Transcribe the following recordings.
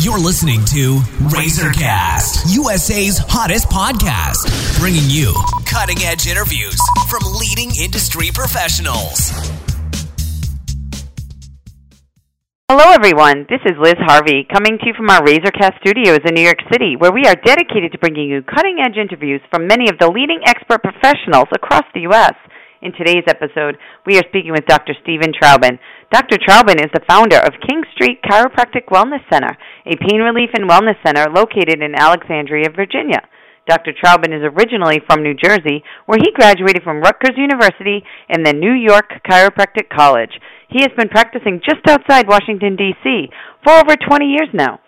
You're listening to Razorcast, USA's hottest podcast, bringing you cutting edge interviews from leading industry professionals. Hello, everyone. This is Liz Harvey coming to you from our Razorcast studios in New York City, where we are dedicated to bringing you cutting edge interviews from many of the leading expert professionals across the U.S. In today's episode, we are speaking with Dr. Stephen Traubin. Dr. Traubin is the founder of King Street Chiropractic Wellness Center, a pain relief and wellness center located in Alexandria, Virginia. Dr. Traubin is originally from New Jersey, where he graduated from Rutgers University and the New York Chiropractic College. He has been practicing just outside Washington, D.C. for over 20 years now.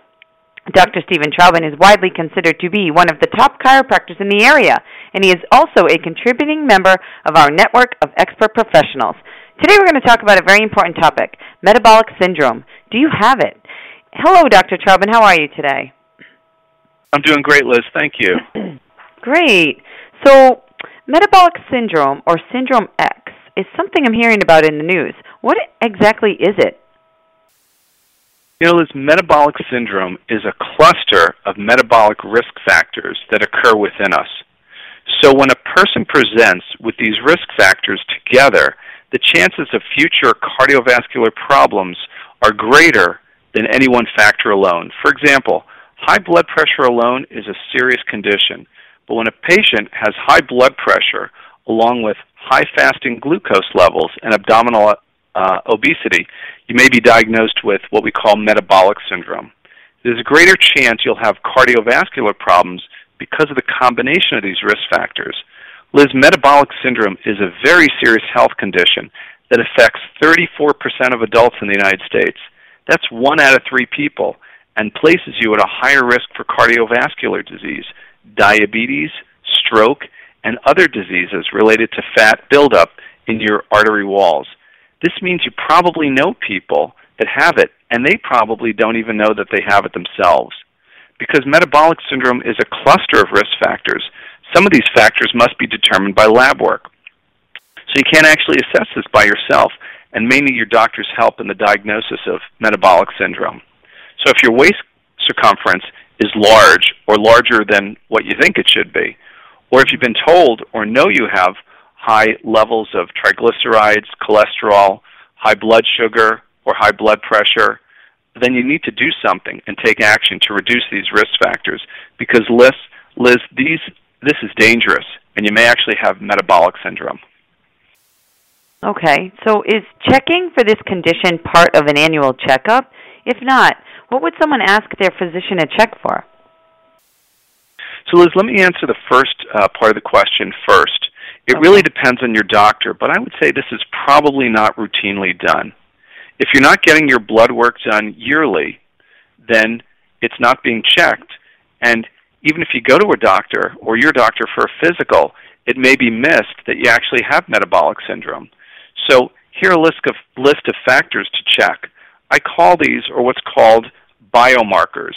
Dr. Stephen Traubin is widely considered to be one of the top chiropractors in the area, and he is also a contributing member of our network of expert professionals. Today we're going to talk about a very important topic metabolic syndrome. Do you have it? Hello, Dr. Traubin. How are you today? I'm doing great, Liz. Thank you. great. So, metabolic syndrome or syndrome X is something I'm hearing about in the news. What exactly is it? You know, this metabolic syndrome is a cluster of metabolic risk factors that occur within us. So when a person presents with these risk factors together, the chances of future cardiovascular problems are greater than any one factor alone. For example, high blood pressure alone is a serious condition, but when a patient has high blood pressure along with high fasting glucose levels and abdominal uh, obesity, you may be diagnosed with what we call metabolic syndrome. There's a greater chance you'll have cardiovascular problems because of the combination of these risk factors. Liz, metabolic syndrome is a very serious health condition that affects 34% of adults in the United States. That's one out of three people and places you at a higher risk for cardiovascular disease, diabetes, stroke, and other diseases related to fat buildup in your artery walls. This means you probably know people that have it, and they probably don't even know that they have it themselves. Because metabolic syndrome is a cluster of risk factors, some of these factors must be determined by lab work. So you can't actually assess this by yourself, and may need your doctor's help in the diagnosis of metabolic syndrome. So if your waist circumference is large or larger than what you think it should be, or if you've been told or know you have high levels of triglycerides, cholesterol, high blood sugar, or high blood pressure, then you need to do something and take action to reduce these risk factors because Liz, Liz these, this is dangerous and you may actually have metabolic syndrome. Okay, so is checking for this condition part of an annual checkup? If not, what would someone ask their physician to check for? So, Liz, let me answer the first uh, part of the question first. It okay. really depends on your doctor, but I would say this is probably not routinely done. If you're not getting your blood work done yearly, then it's not being checked. And even if you go to a doctor or your doctor for a physical, it may be missed that you actually have metabolic syndrome. So here are a list of, list of factors to check. I call these, or what's called biomarkers.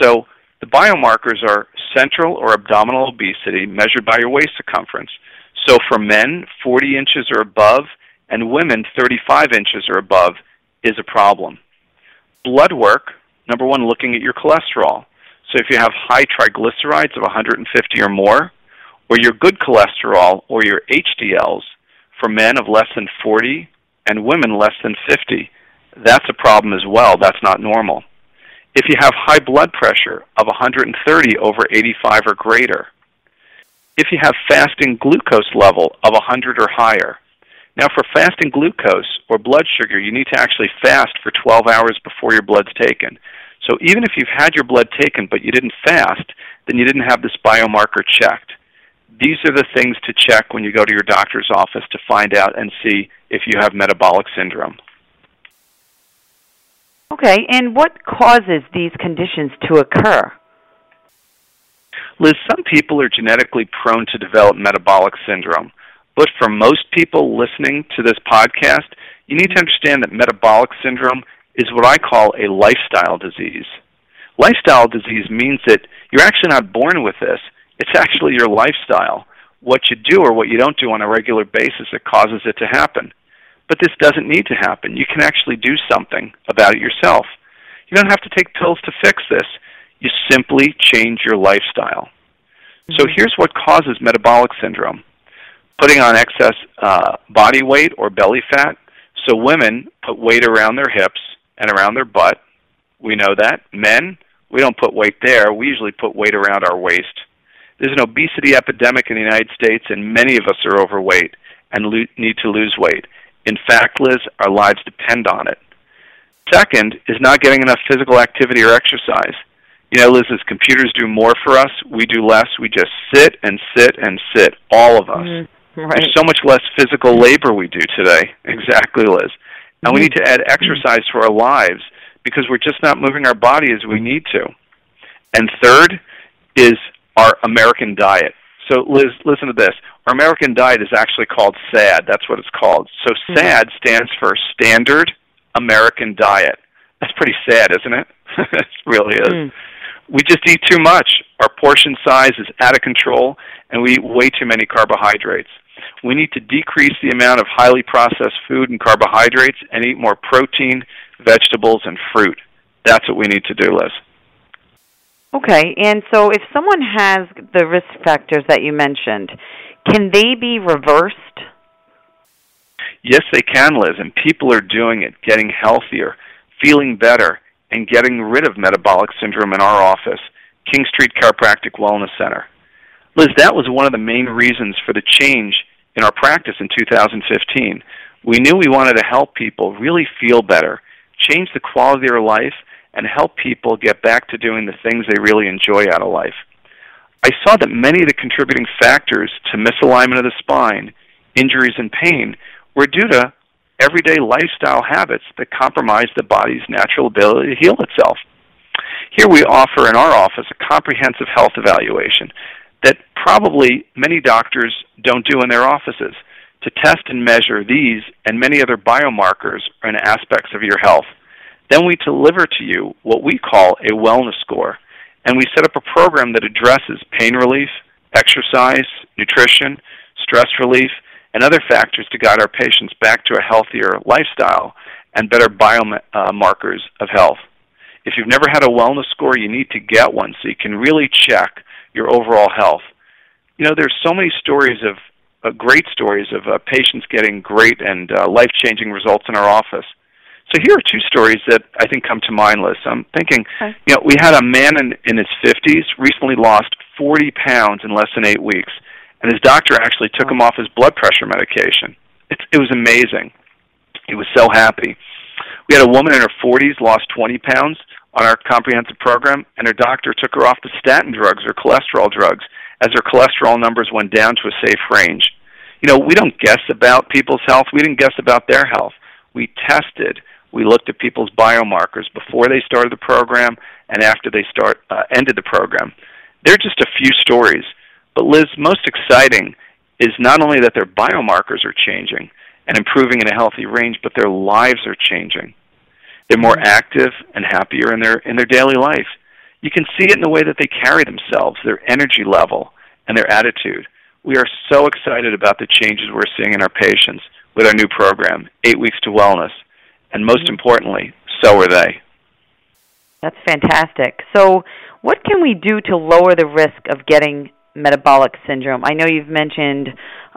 So the biomarkers are central or abdominal obesity measured by your waist circumference. So for men, 40 inches or above, and women, 35 inches or above, is a problem. Blood work, number one, looking at your cholesterol. So if you have high triglycerides of 150 or more, or your good cholesterol or your HDLs for men of less than 40 and women less than 50, that's a problem as well. That's not normal. If you have high blood pressure of 130 over 85 or greater, if you have fasting glucose level of 100 or higher. Now, for fasting glucose or blood sugar, you need to actually fast for 12 hours before your blood's taken. So even if you've had your blood taken but you didn't fast, then you didn't have this biomarker checked. These are the things to check when you go to your doctor's office to find out and see if you have metabolic syndrome. Okay, and what causes these conditions to occur? Liz, some people are genetically prone to develop metabolic syndrome. But for most people listening to this podcast, you need to understand that metabolic syndrome is what I call a lifestyle disease. Lifestyle disease means that you're actually not born with this. It's actually your lifestyle, what you do or what you don't do on a regular basis that causes it to happen. But this doesn't need to happen. You can actually do something about it yourself. You don't have to take pills to fix this. You simply change your lifestyle. Mm-hmm. So here's what causes metabolic syndrome putting on excess uh, body weight or belly fat. So women put weight around their hips and around their butt. We know that. Men, we don't put weight there. We usually put weight around our waist. There's an obesity epidemic in the United States, and many of us are overweight and lo- need to lose weight. In fact, Liz, our lives depend on it. Second is not getting enough physical activity or exercise. You know, Liz, as computers do more for us, we do less. We just sit and sit and sit, all of us. Mm-hmm. Right. There's so much less physical labor we do today. Exactly, Liz. And we mm-hmm. need to add exercise to our lives because we're just not moving our body as we need to. And third is our American diet. So, Liz, listen to this. Our American diet is actually called SAD. That's what it's called. So, mm-hmm. SAD stands for Standard American Diet. That's pretty sad, isn't it? it really is. Mm. We just eat too much. Our portion size is out of control, and we eat way too many carbohydrates. We need to decrease the amount of highly processed food and carbohydrates and eat more protein, vegetables, and fruit. That's what we need to do, Liz. Okay, and so if someone has the risk factors that you mentioned, can they be reversed? Yes, they can, Liz, and people are doing it, getting healthier, feeling better, and getting rid of metabolic syndrome in our office, King Street Chiropractic Wellness Center. Liz, that was one of the main reasons for the change in our practice in 2015. We knew we wanted to help people really feel better, change the quality of their life, and help people get back to doing the things they really enjoy out of life. I saw that many of the contributing factors to misalignment of the spine, injuries, and pain were due to everyday lifestyle habits that compromise the body's natural ability to heal itself. Here we offer in our office a comprehensive health evaluation that probably many doctors don't do in their offices to test and measure these and many other biomarkers and aspects of your health. Then we deliver to you what we call a wellness score, and we set up a program that addresses pain relief, exercise, nutrition, stress relief, and other factors to guide our patients back to a healthier lifestyle and better biomarkers of health. If you've never had a wellness score, you need to get one so you can really check your overall health. You know, there's so many stories of uh, great stories of uh, patients getting great and uh, life-changing results in our office. So here are two stories that I think come to mind, Liz. I'm thinking, okay. you know, we had a man in, in his 50s recently lost 40 pounds in less than eight weeks, and his doctor actually took him off his blood pressure medication. It, it was amazing. He was so happy. We had a woman in her 40s lost 20 pounds on our comprehensive program, and her doctor took her off the statin drugs or cholesterol drugs as her cholesterol numbers went down to a safe range. You know, we don't guess about people's health. We didn't guess about their health. We tested we looked at people's biomarkers before they started the program and after they start uh, ended the program. They're just a few stories, but Liz, most exciting is not only that their biomarkers are changing and improving in a healthy range, but their lives are changing. They're more active and happier in their in their daily life. You can see it in the way that they carry themselves, their energy level, and their attitude. We are so excited about the changes we're seeing in our patients with our new program, Eight Weeks to Wellness and most mm-hmm. importantly, so are they. That's fantastic. So, what can we do to lower the risk of getting metabolic syndrome? I know you've mentioned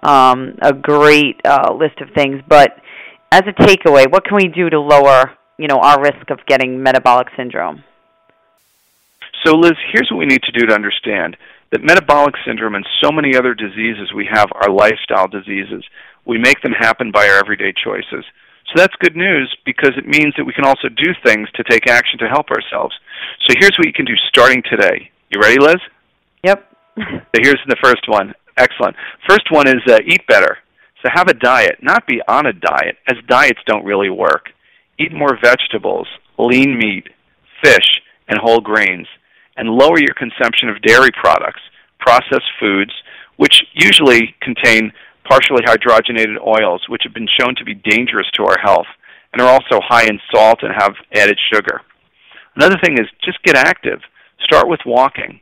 um, a great uh, list of things, but as a takeaway, what can we do to lower, you know, our risk of getting metabolic syndrome? So, Liz, here's what we need to do to understand that metabolic syndrome and so many other diseases we have are lifestyle diseases. We make them happen by our everyday choices. So that's good news because it means that we can also do things to take action to help ourselves. So here's what you can do starting today. You ready, Liz? So here's the first one. Excellent. First one is uh, eat better. So have a diet, not be on a diet, as diets don't really work. Eat more vegetables, lean meat, fish, and whole grains, and lower your consumption of dairy products, processed foods, which usually contain partially hydrogenated oils, which have been shown to be dangerous to our health and are also high in salt and have added sugar. Another thing is just get active. Start with walking,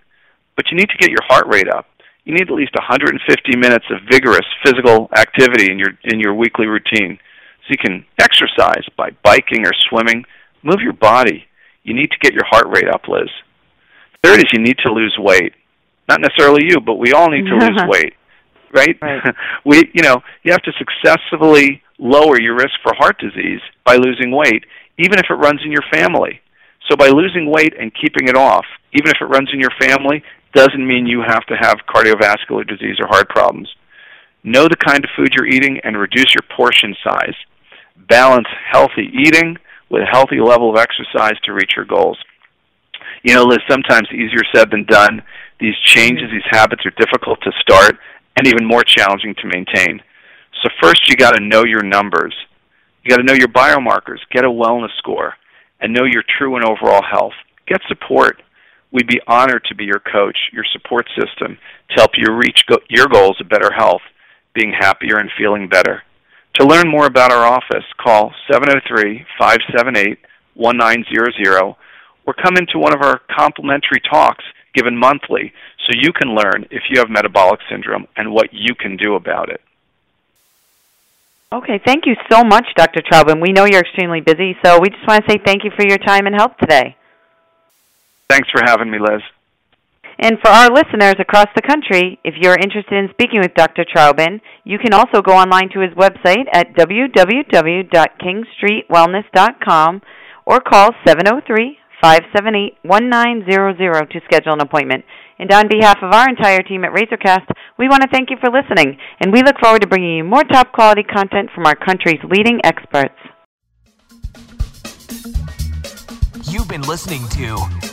but you need to get your heart rate up. You need at least 150 minutes of vigorous physical activity in your in your weekly routine. So you can exercise by biking or swimming, move your body. you need to get your heart rate up, Liz. Third is you need to lose weight. Not necessarily you, but we all need to lose weight, right? right. we, you know, you have to successfully lower your risk for heart disease by losing weight, even if it runs in your family. So by losing weight and keeping it off, even if it runs in your family, doesn't mean you have to have cardiovascular disease or heart problems. Know the kind of food you're eating and reduce your portion size. Balance healthy eating with a healthy level of exercise to reach your goals. You know, Liz, sometimes easier said than done. These changes, these habits are difficult to start and even more challenging to maintain. So first you got to know your numbers. You got to know your biomarkers, get a wellness score, and know your true and overall health. Get support. We'd be honored to be your coach, your support system to help you reach go- your goals of better health, being happier and feeling better. To learn more about our office, call 703-578-1900 or come into one of our complimentary talks given monthly so you can learn if you have metabolic syndrome and what you can do about it. Okay, thank you so much, Dr. Traubin. We know you're extremely busy, so we just want to say thank you for your time and help today. Thanks for having me, Liz. And for our listeners across the country, if you're interested in speaking with Dr. Traubin, you can also go online to his website at www.kingstreetwellness.com or call 703 578 1900 to schedule an appointment. And on behalf of our entire team at Razorcast, we want to thank you for listening, and we look forward to bringing you more top quality content from our country's leading experts. You've been listening to